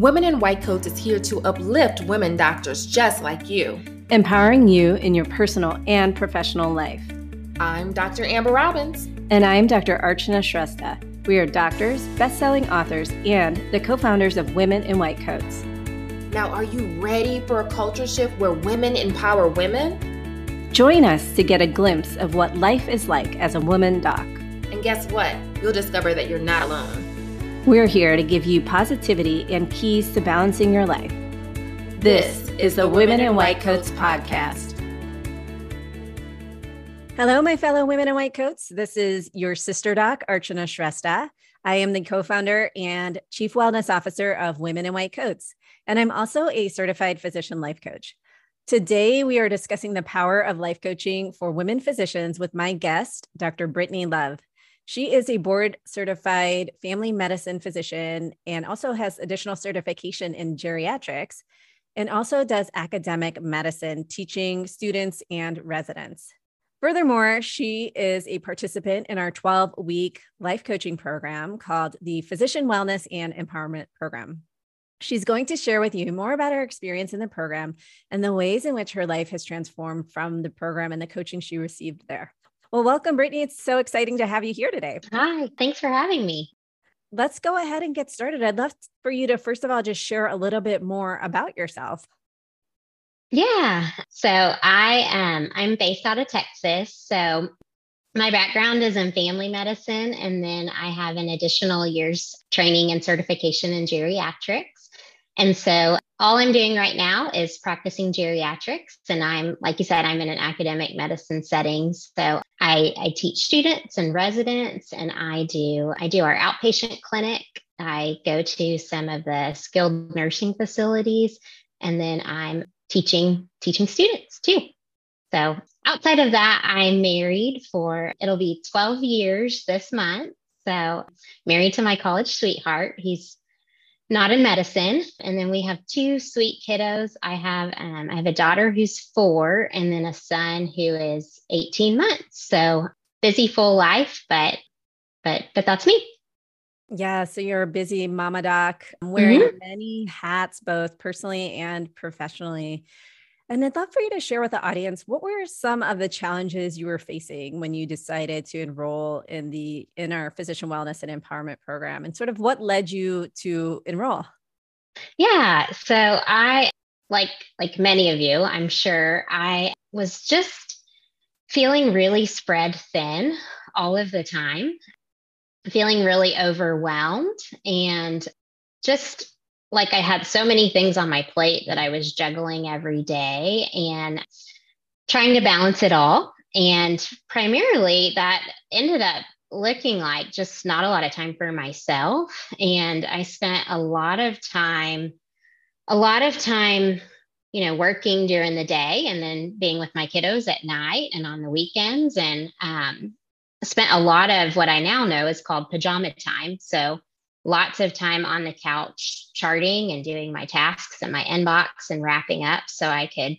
Women in White Coats is here to uplift women doctors just like you, empowering you in your personal and professional life. I'm Dr. Amber Robbins. And I'm Dr. Archana Shrestha. We are doctors, best selling authors, and the co founders of Women in White Coats. Now, are you ready for a culture shift where women empower women? Join us to get a glimpse of what life is like as a woman doc. And guess what? You'll discover that you're not alone. We're here to give you positivity and keys to balancing your life. This is the Women in White Coats podcast. Hello, my fellow women in white coats. This is your sister doc, Archana Shrestha. I am the co founder and chief wellness officer of Women in White Coats, and I'm also a certified physician life coach. Today, we are discussing the power of life coaching for women physicians with my guest, Dr. Brittany Love. She is a board certified family medicine physician and also has additional certification in geriatrics and also does academic medicine, teaching students and residents. Furthermore, she is a participant in our 12 week life coaching program called the Physician Wellness and Empowerment Program. She's going to share with you more about her experience in the program and the ways in which her life has transformed from the program and the coaching she received there. Well, welcome, Brittany. It's so exciting to have you here today. Hi, thanks for having me. Let's go ahead and get started. I'd love for you to, first of all, just share a little bit more about yourself. Yeah. So I am I'm based out of Texas. So my background is in family medicine, and then I have an additional year's training and certification in geriatrics. And so all I'm doing right now is practicing geriatrics. And I'm, like you said, I'm in an academic medicine setting. So I, I teach students and residents and I do, I do our outpatient clinic. I go to some of the skilled nursing facilities and then I'm teaching, teaching students too. So outside of that, I'm married for, it'll be 12 years this month. So married to my college sweetheart. He's not in medicine. And then we have two sweet kiddos. I have um, I have a daughter who's four, and then a son who is 18 months. So busy, full life, but but but that's me. Yeah, so you're a busy mama doc, wearing mm-hmm. many hats, both personally and professionally. And I'd love for you to share with the audience what were some of the challenges you were facing when you decided to enroll in the in our physician wellness and empowerment program and sort of what led you to enroll? Yeah, so I like like many of you, I'm sure I was just feeling really spread thin all of the time, feeling really overwhelmed and just like I had so many things on my plate that I was juggling every day and trying to balance it all. And primarily that ended up looking like just not a lot of time for myself. And I spent a lot of time, a lot of time, you know, working during the day and then being with my kiddos at night and on the weekends. And um, spent a lot of what I now know is called pajama time. So lots of time on the couch charting and doing my tasks and my inbox and wrapping up so I could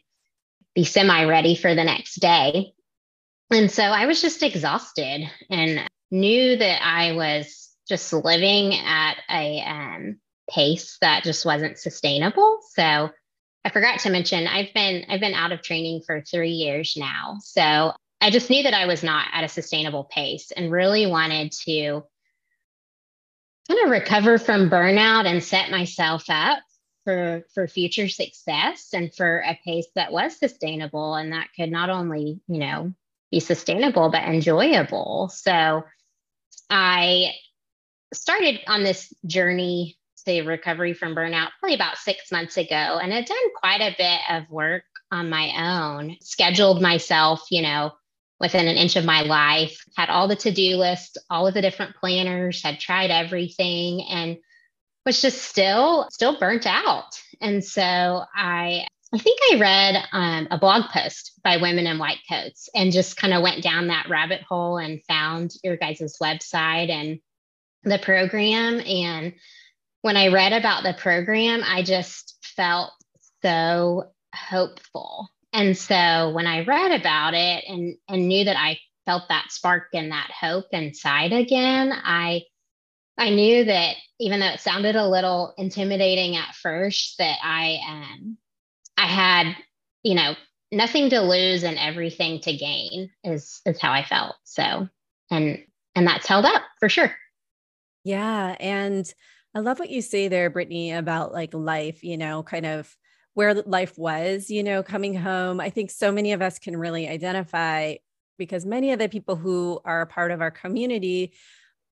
be semi ready for the next day. And so I was just exhausted and knew that I was just living at a um, pace that just wasn't sustainable. So I forgot to mention I've been I've been out of training for 3 years now. So I just knew that I was not at a sustainable pace and really wanted to kind of recover from burnout and set myself up for for future success and for a pace that was sustainable and that could not only you know be sustainable but enjoyable. So i started on this journey to recovery from burnout probably about six months ago and had done quite a bit of work on my own scheduled myself you know within an inch of my life, had all the to do list, all of the different planners, had tried everything and was just still, still burnt out. And so I, I think I read um, a blog post by Women in White Coats and just kind of went down that rabbit hole and found your guys' website and the program. And when I read about the program, I just felt so hopeful and so when I read about it and, and knew that I felt that spark and that hope inside again, I I knew that even though it sounded a little intimidating at first, that I um, I had, you know, nothing to lose and everything to gain is is how I felt. So and and that's held up for sure. Yeah. And I love what you say there, Brittany, about like life, you know, kind of where life was, you know, coming home. I think so many of us can really identify because many of the people who are a part of our community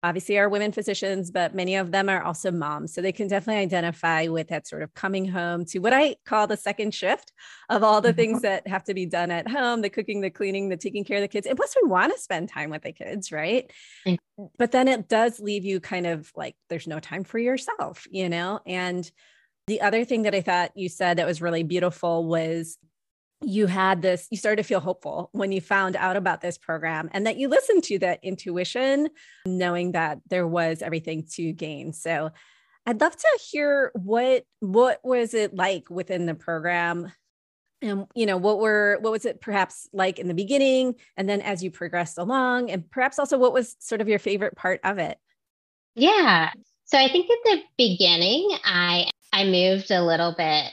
obviously are women physicians, but many of them are also moms. So they can definitely identify with that sort of coming home to what I call the second shift of all the things that have to be done at home the cooking, the cleaning, the taking care of the kids. And plus, we want to spend time with the kids, right? But then it does leave you kind of like there's no time for yourself, you know? And the other thing that I thought you said that was really beautiful was you had this, you started to feel hopeful when you found out about this program and that you listened to that intuition, knowing that there was everything to gain. So I'd love to hear what what was it like within the program? And you know what were what was it perhaps like in the beginning and then as you progressed along and perhaps also what was sort of your favorite part of it? Yeah. So i think at the beginning i i moved a little bit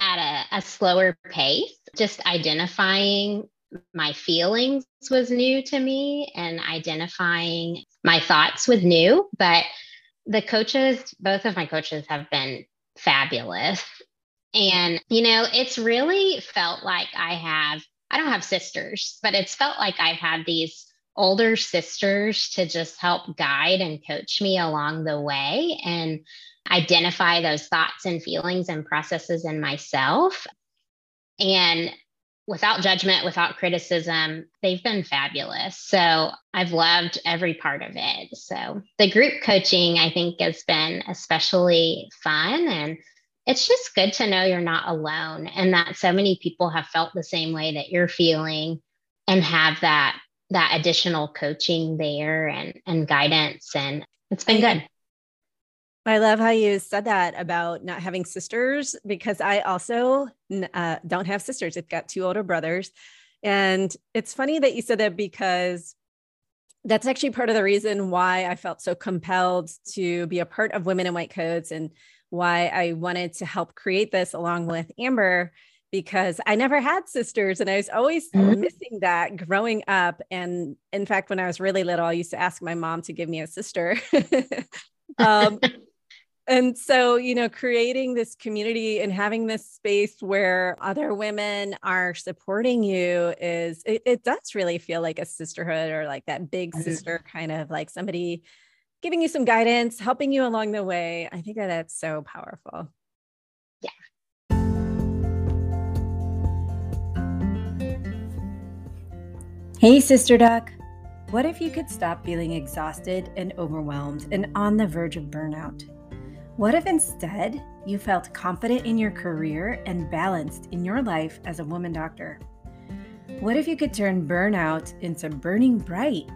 at a, a slower pace just identifying my feelings was new to me and identifying my thoughts was new. But the coaches, both of my coaches have been fabulous. And, you know, it's really felt like I have, I don't have sisters, but it's felt like I've had these older sisters to just help guide and coach me along the way and identify those thoughts and feelings and processes in myself and without judgment, without criticism, they've been fabulous. So I've loved every part of it. So the group coaching, I think, has been especially fun. And it's just good to know you're not alone and that so many people have felt the same way that you're feeling and have that that additional coaching there and and guidance and it's been good I love how you said that about not having sisters because I also uh, don't have sisters. I've got two older brothers. And it's funny that you said that because that's actually part of the reason why I felt so compelled to be a part of Women in White Coats and why I wanted to help create this along with Amber because I never had sisters and I was always mm-hmm. missing that growing up. And in fact, when I was really little, I used to ask my mom to give me a sister. um, and so you know creating this community and having this space where other women are supporting you is it, it does really feel like a sisterhood or like that big sister kind of like somebody giving you some guidance helping you along the way. I think that that's so powerful. Yeah. Hey sister Doc. what if you could stop feeling exhausted and overwhelmed and on the verge of burnout what if instead you felt confident in your career and balanced in your life as a woman doctor? What if you could turn burnout into burning bright?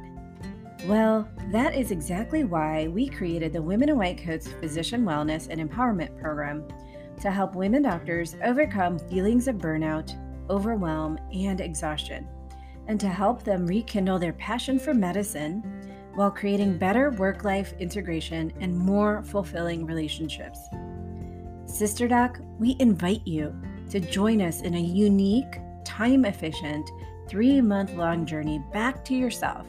Well, that is exactly why we created the Women in White Coats Physician Wellness and Empowerment Program to help women doctors overcome feelings of burnout, overwhelm, and exhaustion, and to help them rekindle their passion for medicine while creating better work life integration and more fulfilling relationships. Sister Doc, we invite you to join us in a unique, time efficient, three month long journey back to yourself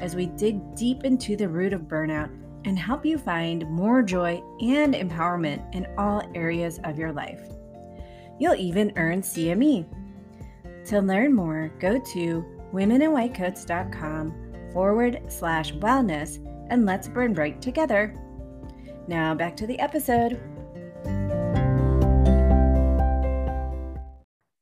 as we dig deep into the root of burnout and help you find more joy and empowerment in all areas of your life. You'll even earn CME. To learn more, go to womeninwhitecoats.com forward slash wellness and let's burn bright together. Now back to the episode.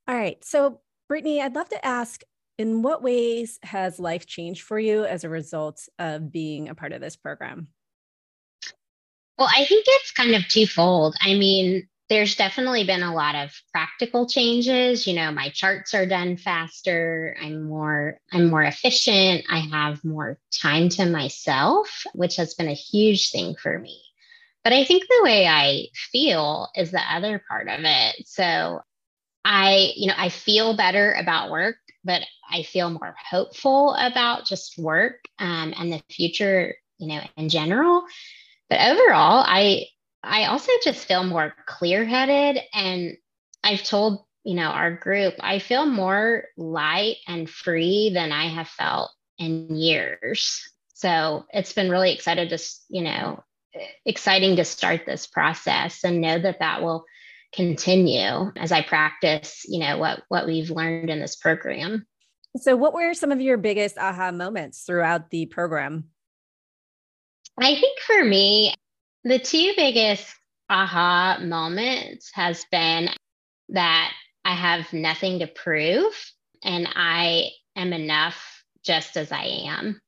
All right. So, Brittany, I'd love to ask in what ways has life changed for you as a result of being a part of this program? Well, I think it's kind of twofold. I mean, there's definitely been a lot of practical changes. You know my charts are done faster. I'm more i'm more efficient. I have more time to myself which has been a huge thing for me. But i think the way i feel is the other part of it. So i you know i feel better about work but i feel more hopeful about just work um, and the future you know, in general. But overall, I I also just feel more clear-headed and I've told, you know, our group, I feel more light and free than I have felt in years. So it's been really excited to, you know, exciting to start this process and know that that will continue as I practice, you know, what what we've learned in this program. So what were some of your biggest aha moments throughout the program? I think for me, the two biggest aha moments has been that I have nothing to prove and I am enough just as I am.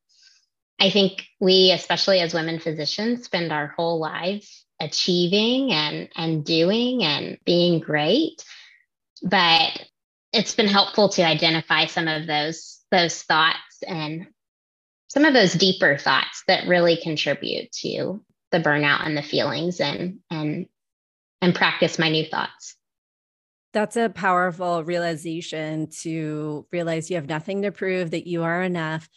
I think we, especially as women physicians, spend our whole lives achieving and, and doing and being great. But it's been helpful to identify some of those, those thoughts and some of those deeper thoughts that really contribute to the burnout and the feelings and and and practice my new thoughts. That's a powerful realization to realize you have nothing to prove that you are enough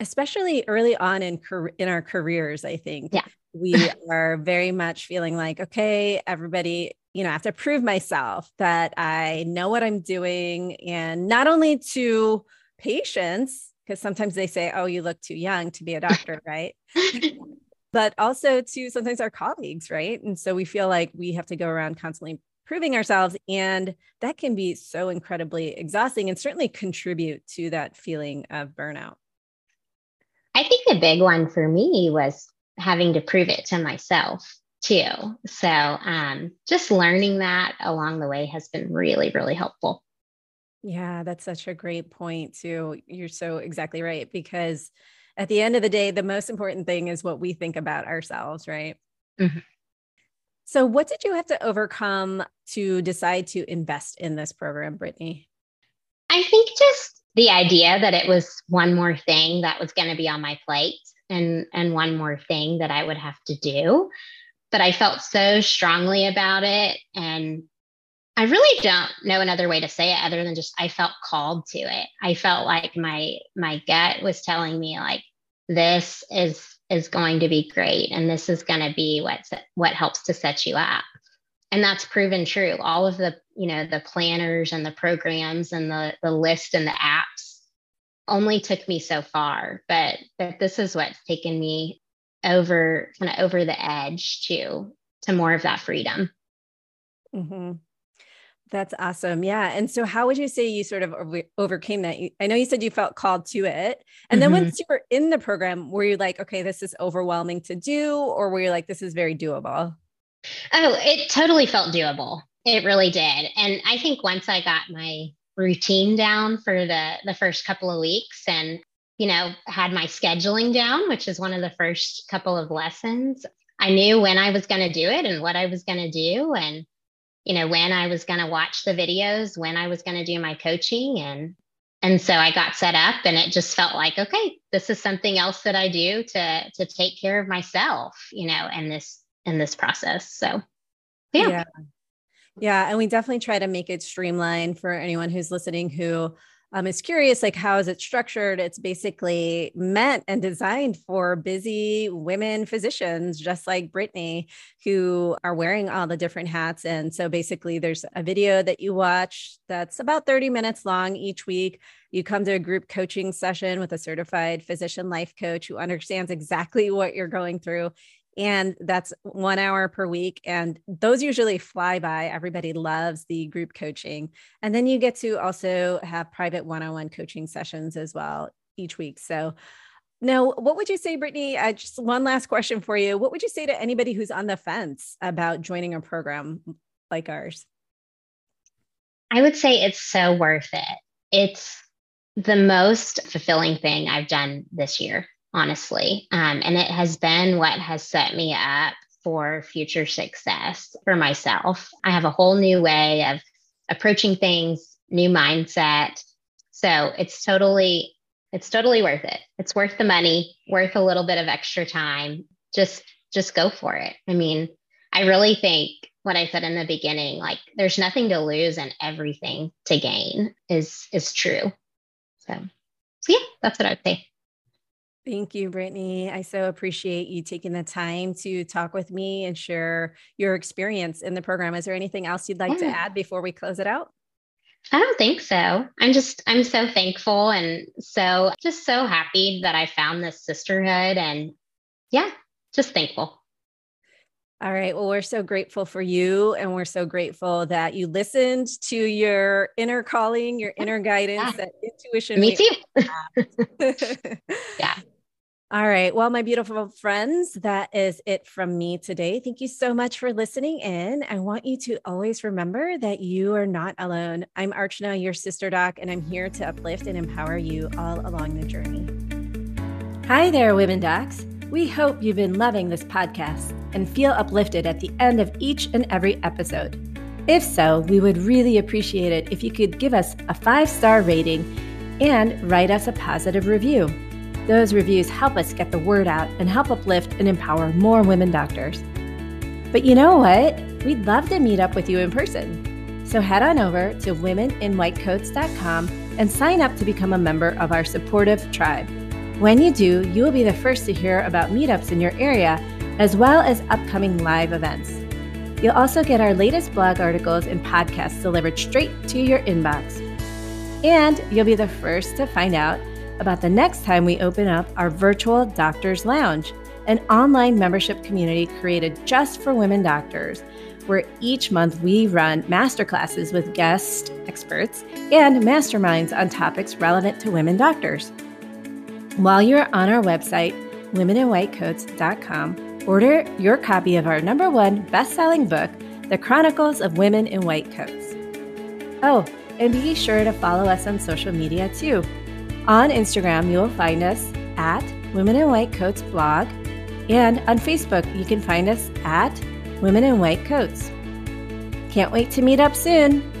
especially early on in in our careers i think. Yeah. we are very much feeling like okay everybody you know i have to prove myself that i know what i'm doing. And not only to patients because sometimes they say oh you look too young to be a doctor right but also to sometimes our colleagues, right? And so we feel like we have to go around constantly proving ourselves. And that can be so incredibly exhausting and certainly contribute to that feeling of burnout. I think the big one for me was having to prove it to myself too. So um, just learning that along the way has been really, really helpful. Yeah, that's such a great point, too. You're so exactly right because at the end of the day, the most important thing is what we think about ourselves, right? Mm-hmm. So, what did you have to overcome to decide to invest in this program, Brittany? I think just the idea that it was one more thing that was going to be on my plate and and one more thing that I would have to do. But I felt so strongly about it and I really don't know another way to say it other than just I felt called to it. I felt like my my gut was telling me like this is is going to be great and this is going to be what what helps to set you up. And that's proven true. All of the, you know, the planners and the programs and the the list and the apps only took me so far, but but this is what's taken me over kind of over the edge to to more of that freedom. Mm-hmm. That's awesome. Yeah. And so, how would you say you sort of overcame that? I know you said you felt called to it. And then mm-hmm. once you were in the program, were you like, okay, this is overwhelming to do? Or were you like, this is very doable? Oh, it totally felt doable. It really did. And I think once I got my routine down for the, the first couple of weeks and, you know, had my scheduling down, which is one of the first couple of lessons, I knew when I was going to do it and what I was going to do. And you know, when I was going to watch the videos, when I was going to do my coaching and and so I got set up and it just felt like, okay, this is something else that I do to to take care of myself, you know, and this in this process. So yeah. yeah. Yeah. And we definitely try to make it streamlined for anyone who's listening who um, is curious, like how is it structured? It's basically meant and designed for busy women physicians, just like Brittany, who are wearing all the different hats. And so basically, there's a video that you watch that's about 30 minutes long each week. You come to a group coaching session with a certified physician life coach who understands exactly what you're going through and that's one hour per week and those usually fly by. Everybody loves the group coaching. And then you get to also have private one-on-one coaching sessions as well each week. So now what would you say brittany uh, just one last question for you. What would you say to anybody who's on the fence about joining a program like ours? I would say it's so worth it. It's the most fulfilling thing i've done this year honestly. Um, and it has been what has set me up for future success for myself. I have a whole new way of approaching things, new mindset. So it's totally it's totally worth it. It's worth the money, worth a little bit of extra time. Just just go for it. I mean, I really think what I said in the beginning, like there's nothing to lose and everything to gain is is true. So, so yeah, that's what I'd say. Thank you, Brittany. I so appreciate you taking the time to talk with me and share your experience in the program. Is there anything else you'd like yeah. to add before we close it out? I don't think so. I'm just, I'm so thankful and so, just so happy that I found this sisterhood and yeah, just thankful. All right. Well, we're so grateful for you. And we're so grateful that you listened to your inner calling, your inner guidance, yeah. that intuition. Me too. yeah. All right. Well, my beautiful friends, that is it from me today. Thank you so much for listening in. I want you to always remember that you are not alone. I'm Archana, your sister doc, and I'm here to uplift and empower you all along the journey. Hi there, women docs. We hope you've been loving this podcast and feel uplifted at the end of each and every episode. If so, we would really appreciate it if you could give us a five star rating and write us a positive review. Those reviews help us get the word out and help uplift and empower more women doctors. But you know what? We'd love to meet up with you in person. So head on over to womeninwhitecoats.com and sign up to become a member of our supportive tribe. When you do, you will be the first to hear about meetups in your area, as well as upcoming live events. You'll also get our latest blog articles and podcasts delivered straight to your inbox. And you'll be the first to find out about the next time we open up our virtual Doctors Lounge, an online membership community created just for women doctors, where each month we run masterclasses with guest experts and masterminds on topics relevant to women doctors. While you're on our website, womeninwhitecoats.com, order your copy of our number one best selling book, The Chronicles of Women in White Coats. Oh, and be sure to follow us on social media too. On Instagram, you will find us at Women in White Coats blog, and on Facebook, you can find us at Women in White Coats. Can't wait to meet up soon.